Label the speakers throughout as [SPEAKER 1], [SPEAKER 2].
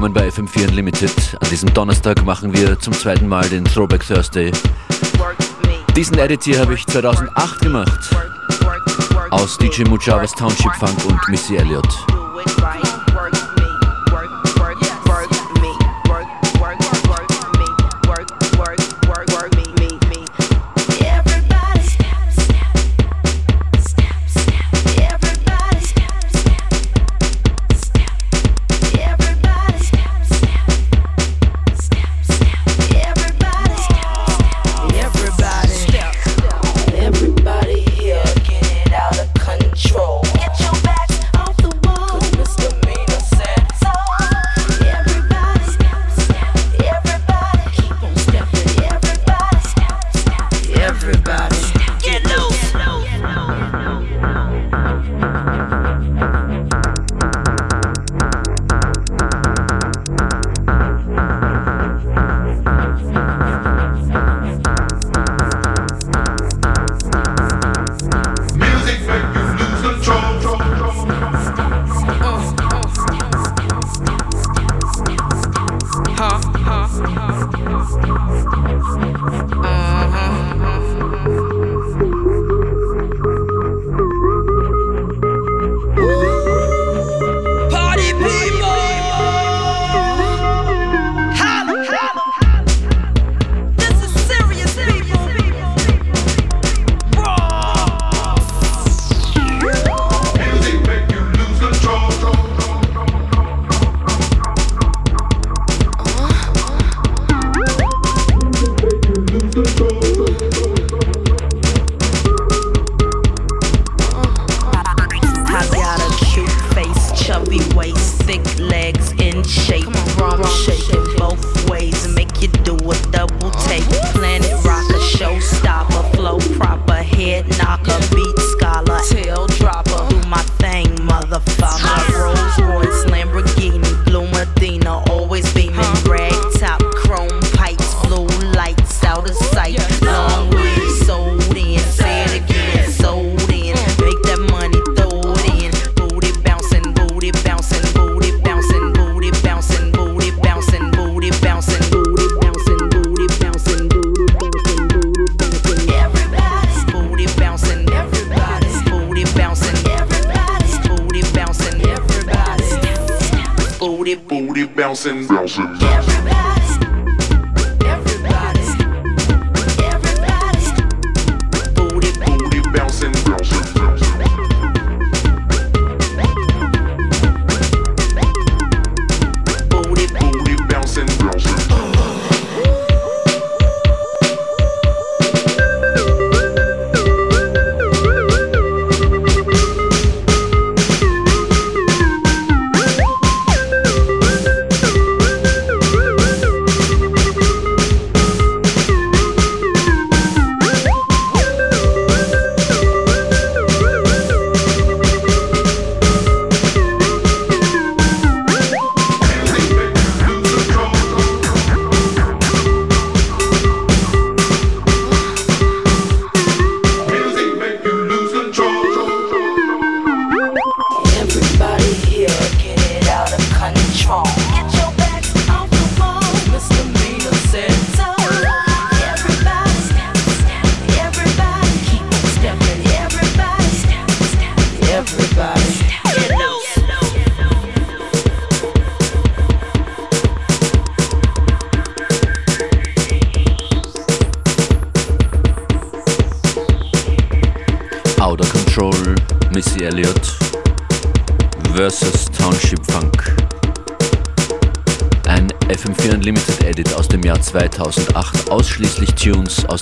[SPEAKER 1] willkommen bei FM4 Unlimited. An diesem Donnerstag machen wir zum zweiten Mal den Throwback Thursday. Diesen Edit hier habe ich 2008 gemacht. Aus DJ Mujavas Township Funk und Missy Elliott.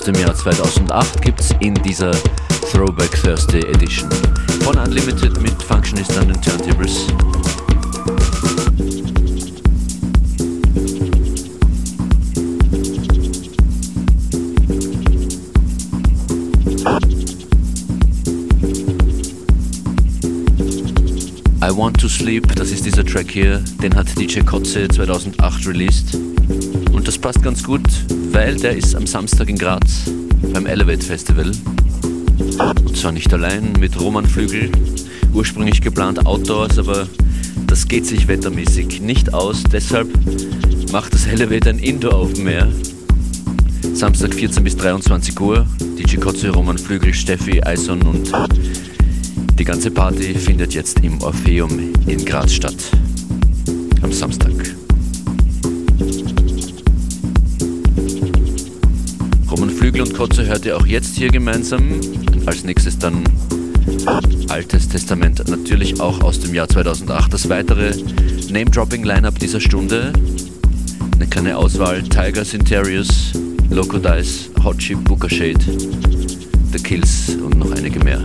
[SPEAKER 1] Dem Jahr 2008 gibt es in dieser Throwback Thursday Edition von Unlimited mit Functionist an den Turntables. I Want to Sleep, das ist dieser Track hier, den hat DJ Kotze 2008 released. Und das passt ganz gut, weil der ist am Samstag in Graz beim Elevate Festival. Und zwar nicht allein mit Roman Flügel, ursprünglich geplant Outdoors, aber
[SPEAKER 2] Das geht sich wettermäßig nicht aus, deshalb macht das Elevator ein Indoor Open Air. Samstag 14 bis 23 Uhr. DJ Kotze, Roman Flügel, Steffi, Eison und die ganze Party findet jetzt im Orpheum in Graz statt. Am Samstag. Flügel und Kotze hört ihr auch jetzt hier gemeinsam. Als nächstes dann Altes Testament, natürlich auch aus dem Jahr 2008. Das weitere Name-Dropping-Lineup dieser Stunde. Eine kleine Auswahl: Tiger, Synterius, Loco Dice, Hot Chip, Booker Shade, The Kills und noch einige mehr.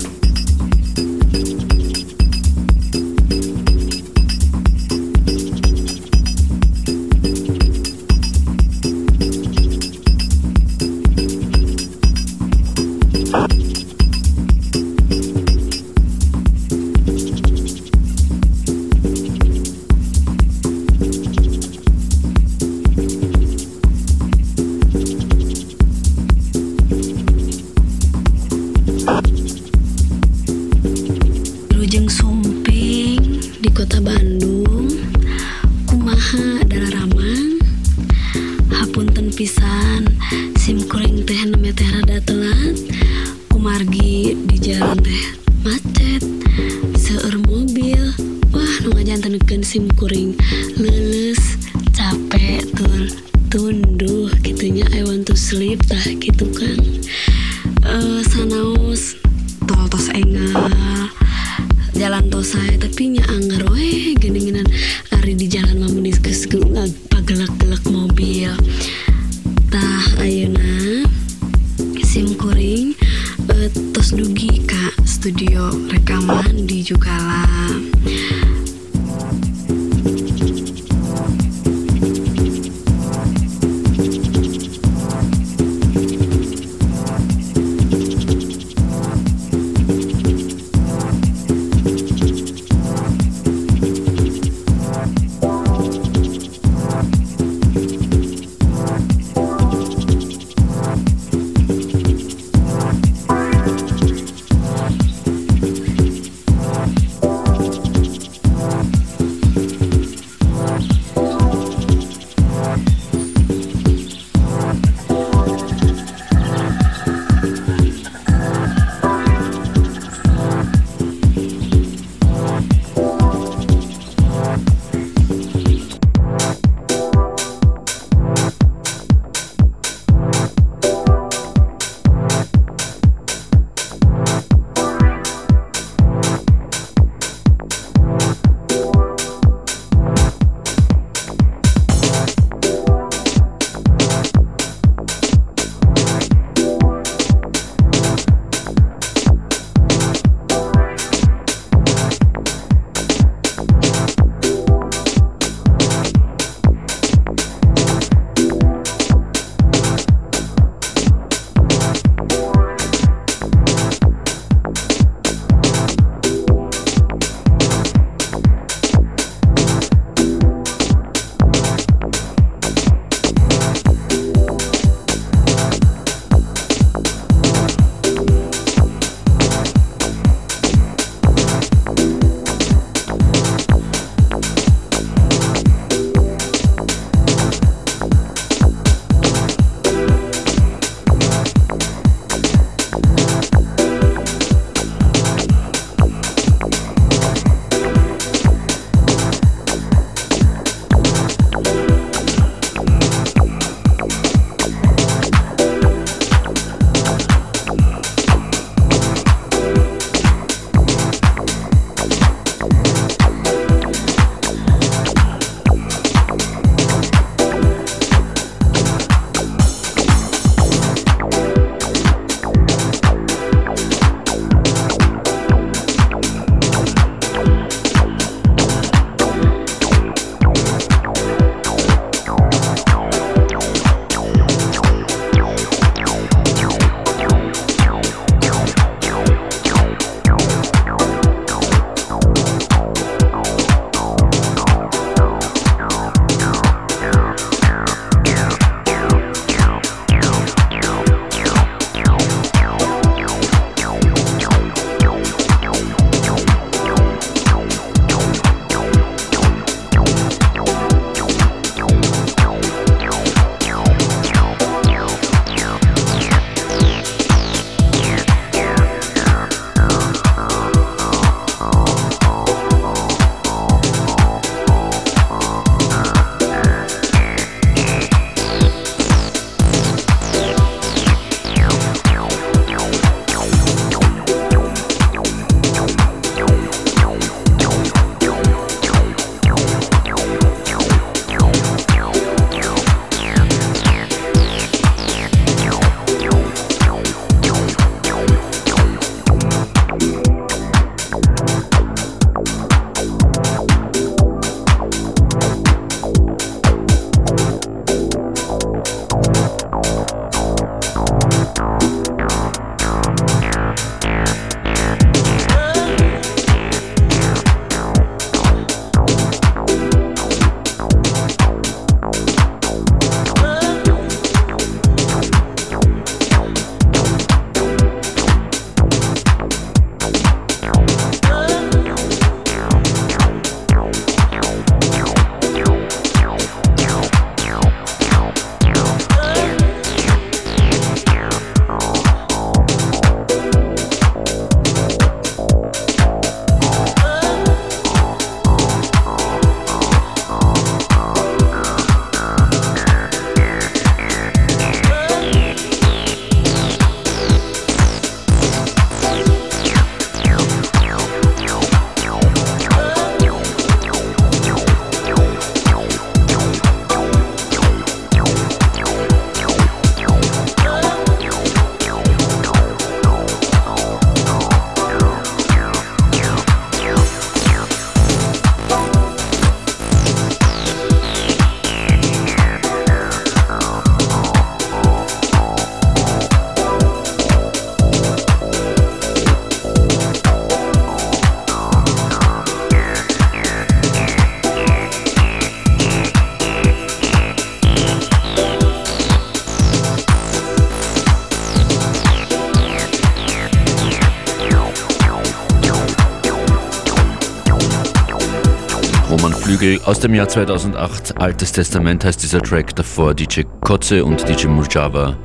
[SPEAKER 2] Flügel aus dem Jahr 2008. Altes Testament heißt dieser Track davor. DJ Kotze und DJ Mujava.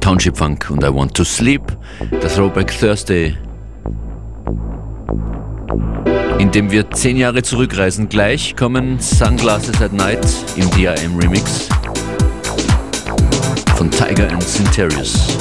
[SPEAKER 2] Township Funk und I Want to Sleep. Der Throwback Thursday. Indem wir zehn Jahre zurückreisen. Gleich kommen Sunglasses at Night im DRM Remix von Tiger and Synterius.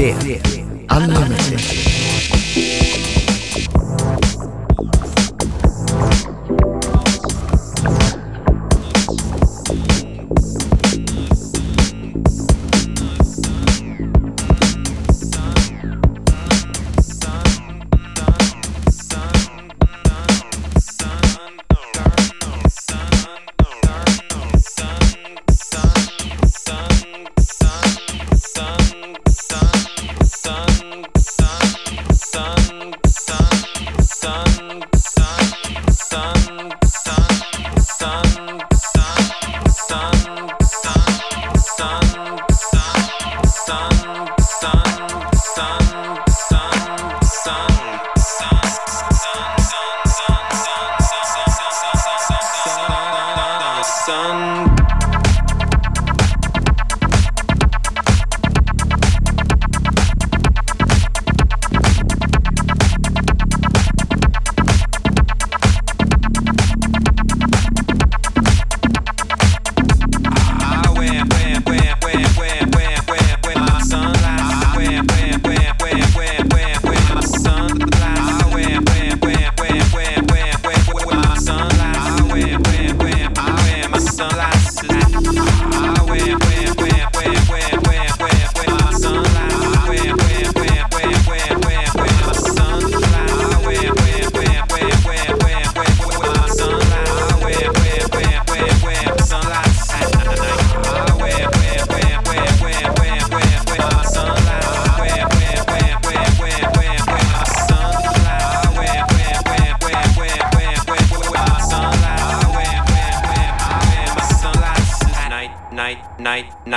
[SPEAKER 3] Fair. Unlimited.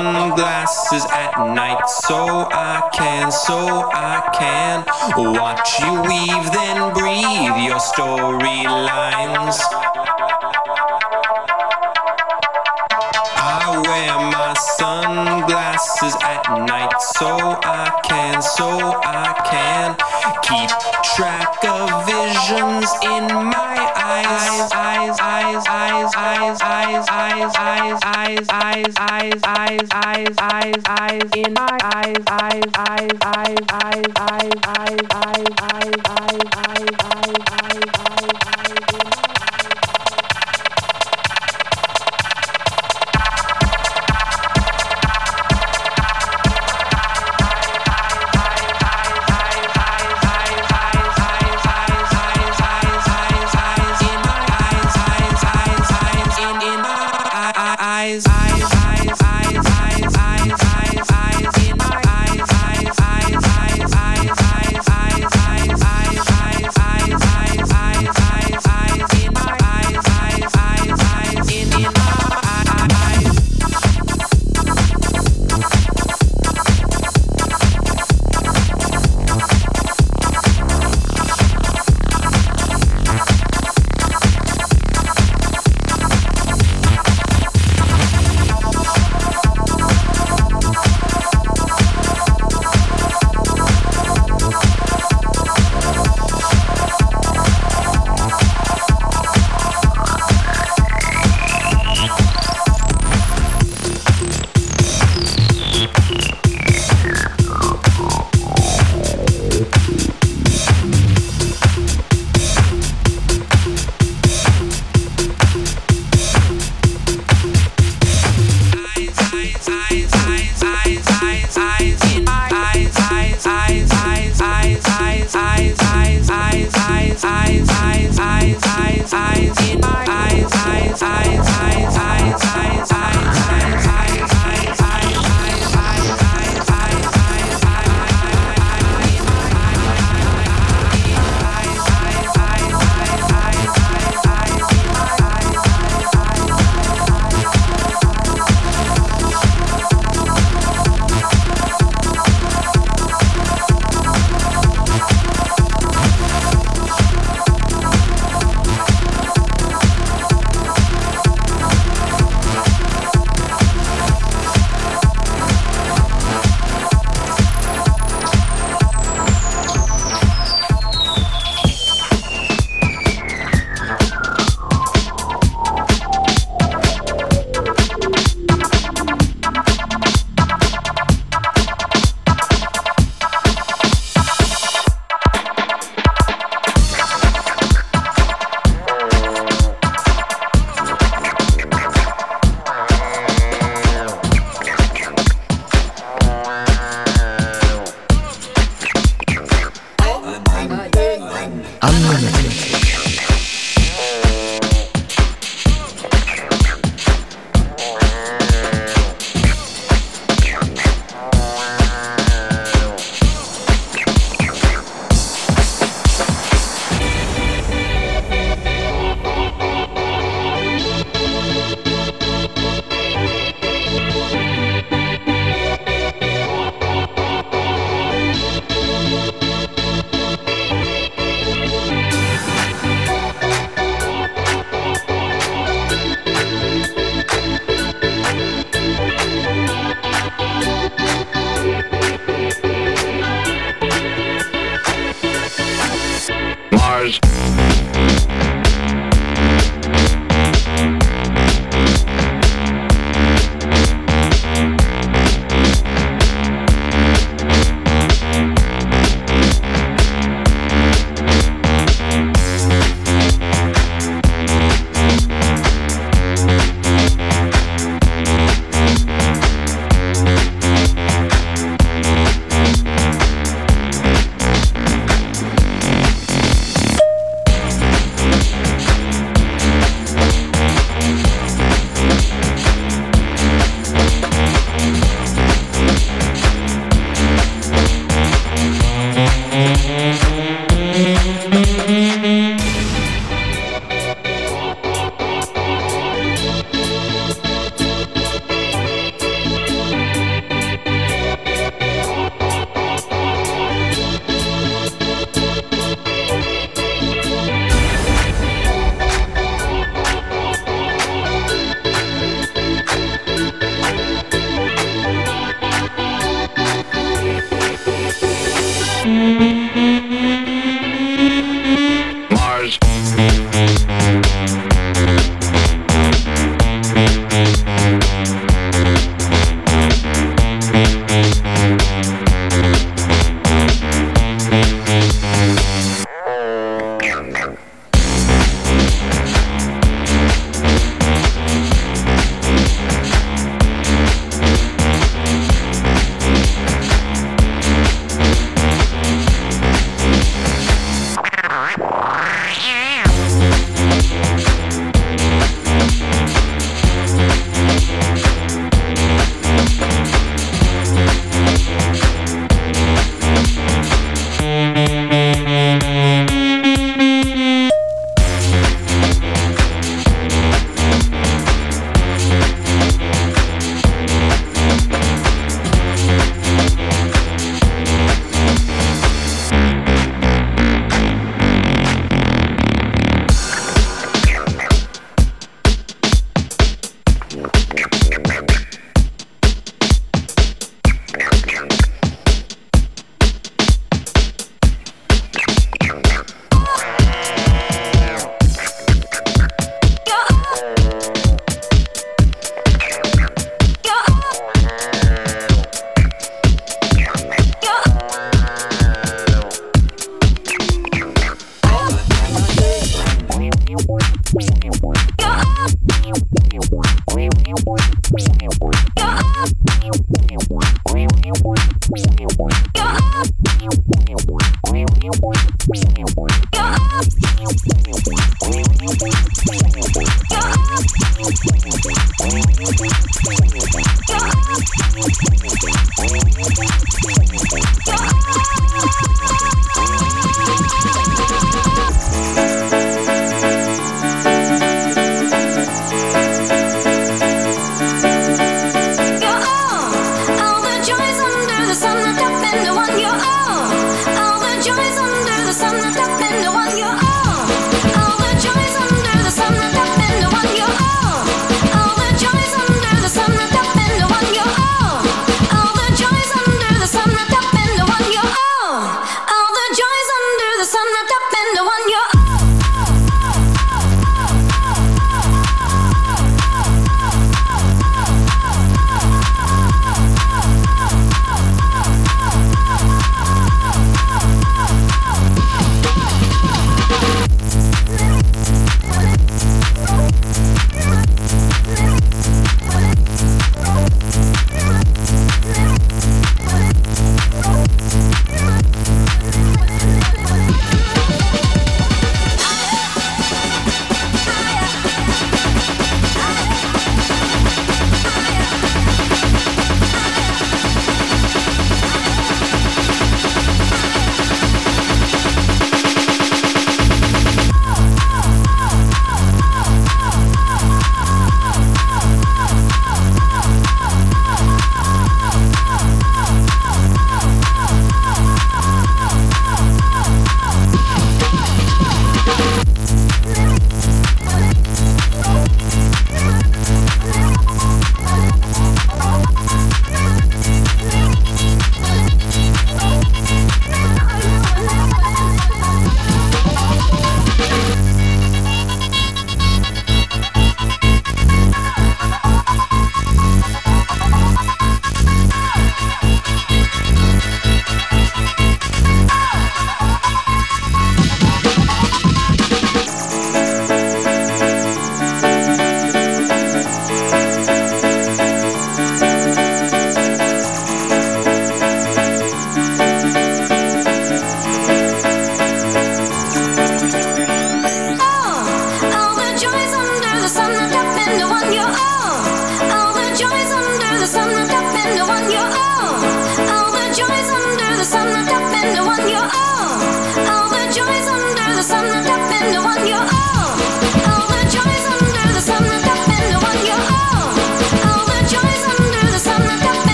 [SPEAKER 3] sunglasses at night so I can, so I can watch you weave, then breathe your storylines. I wear my sunglasses at night so I can, so I can keep track of visions in my eyes, eyes, eyes, eyes, eyes, eyes, eyes, eyes, eyes, eyes, eyes, eyes, eyes, eyes, eyes, in my eyes, eyes, eyes, eyes, eyes, eyes, eyes, eyes, eyes, up and the one you're.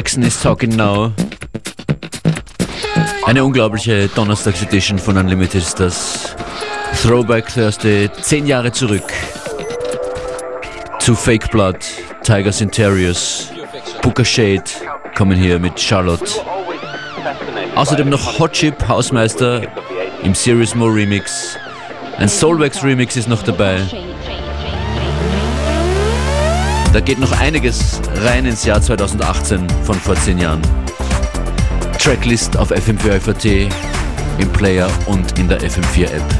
[SPEAKER 2] Jackson is Talking Now. Eine unglaubliche Donnerstags-Edition von Unlimited ist das. Throwback Thursday, zehn Jahre zurück. Zu Fake Blood, Tigers Interiors, Booker Shade kommen hier mit Charlotte. Außerdem noch Hot Chip, Hausmeister im Serious Mo Remix. Ein Soulwax Remix ist noch dabei. Da geht noch einiges rein ins Jahr 2018 von vor zehn Jahren. Tracklist auf FM4FAT, im Player und in der FM4 App.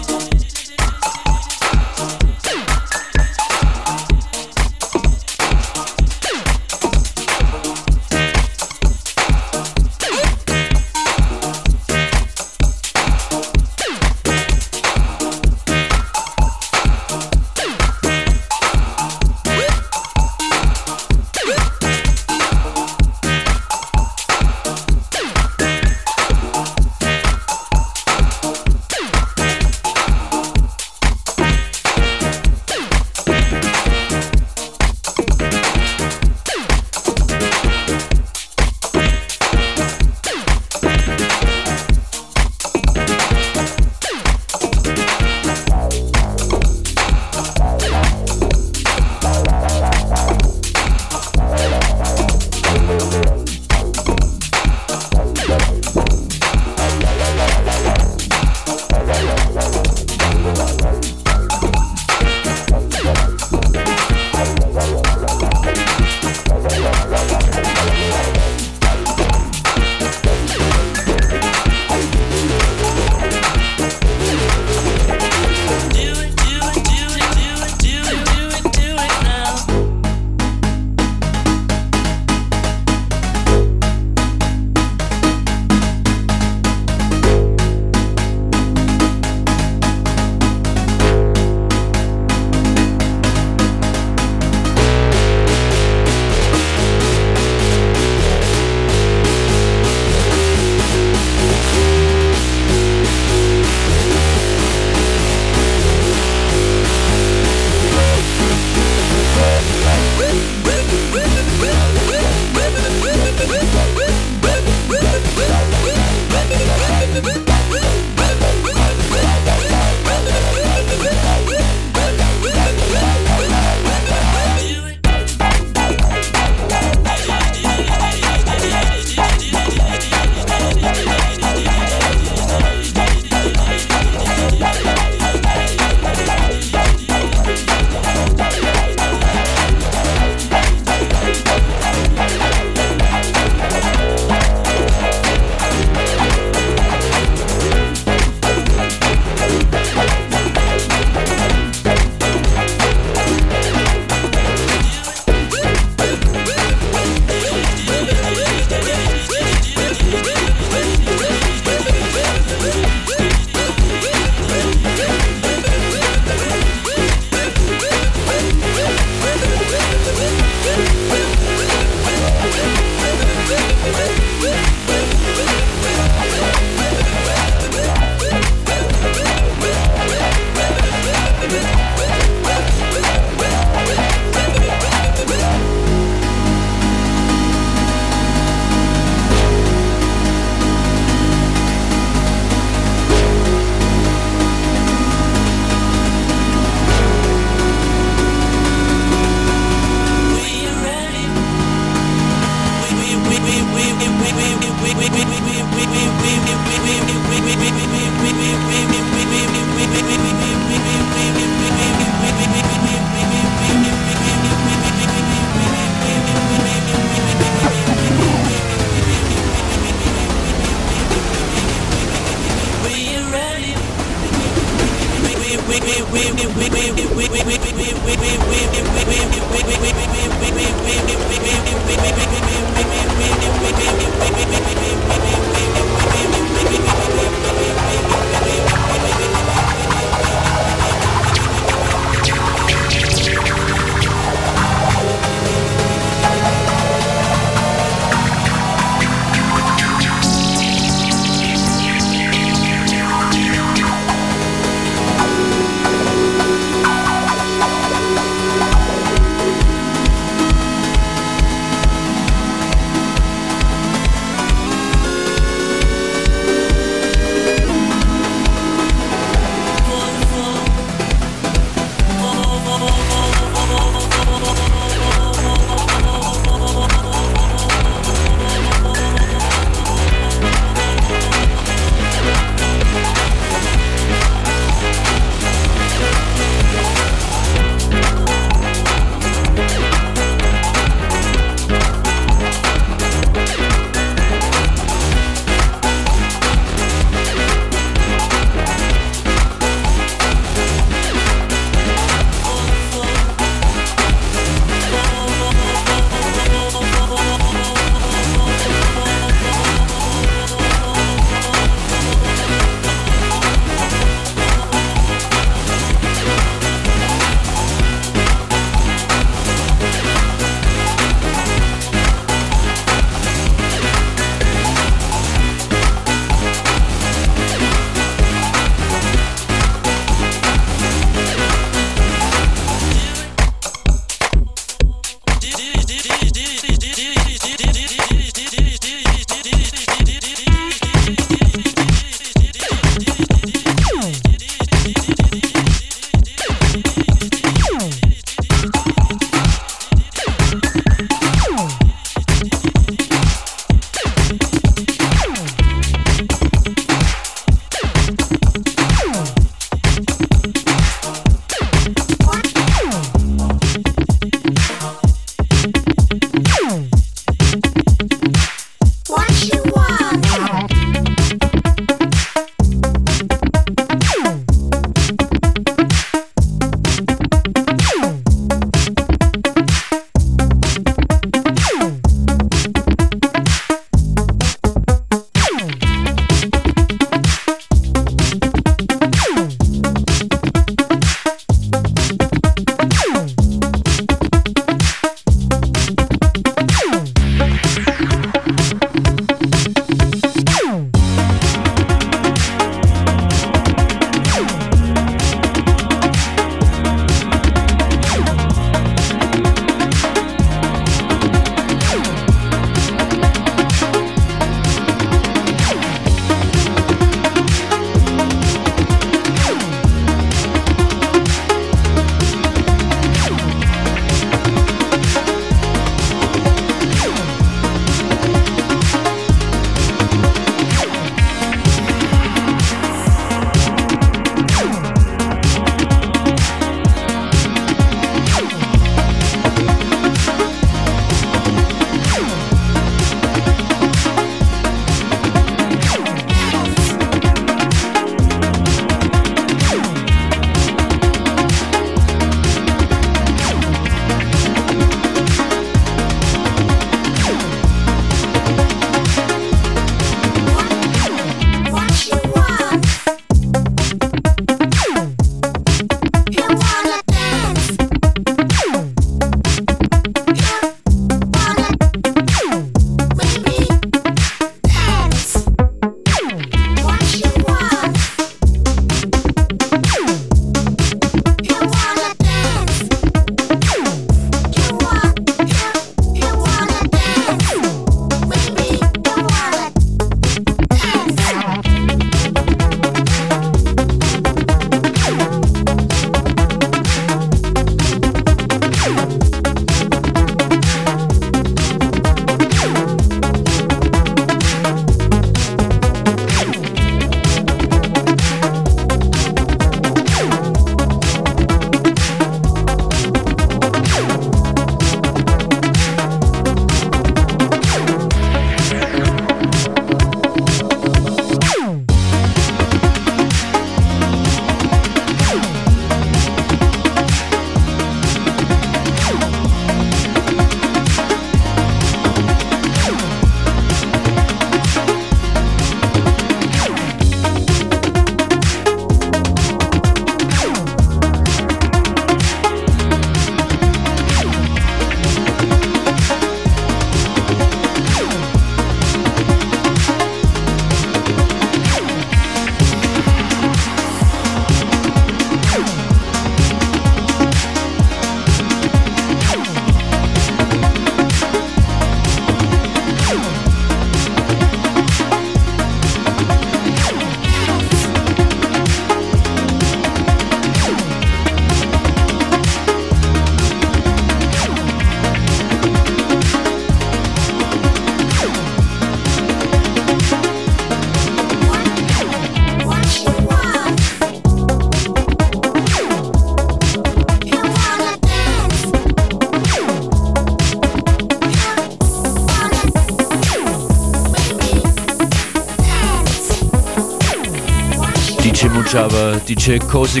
[SPEAKER 4] DJ Coast,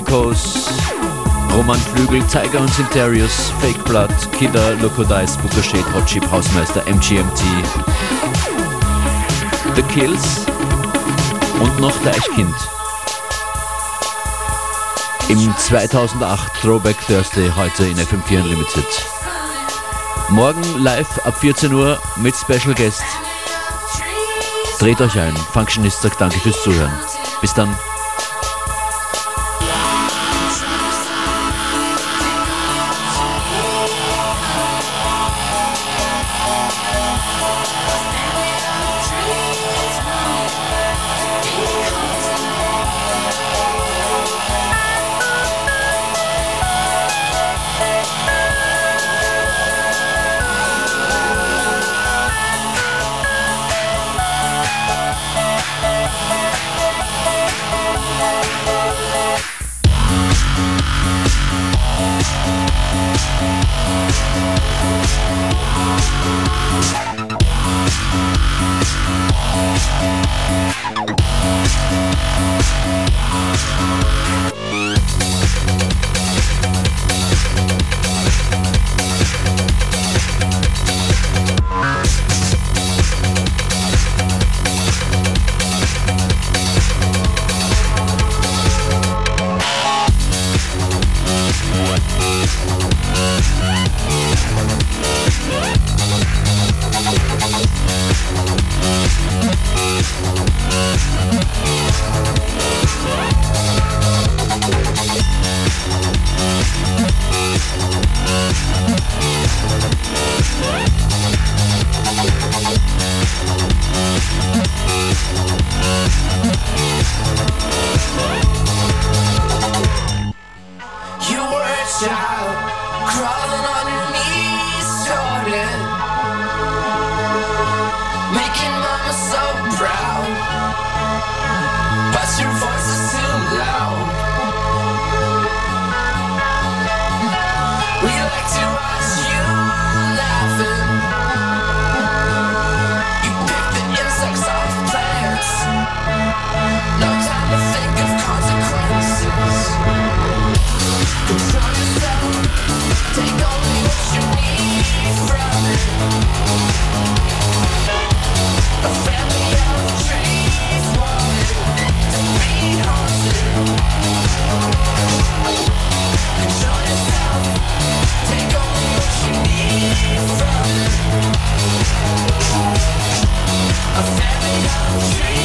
[SPEAKER 4] Roman Flügel, Tiger und Sintarius, Fake Blood, Kidder, Loco Dice, Shade, Hot Chip, Hausmeister, MGMT, The Kills und noch Deichkind. Im 2008 Throwback Thursday heute in FM4 Unlimited. Morgen live ab 14 Uhr mit Special Guest. Dreht euch ein. Functionist sagt danke fürs Zuhören. Bis dann.
[SPEAKER 5] now.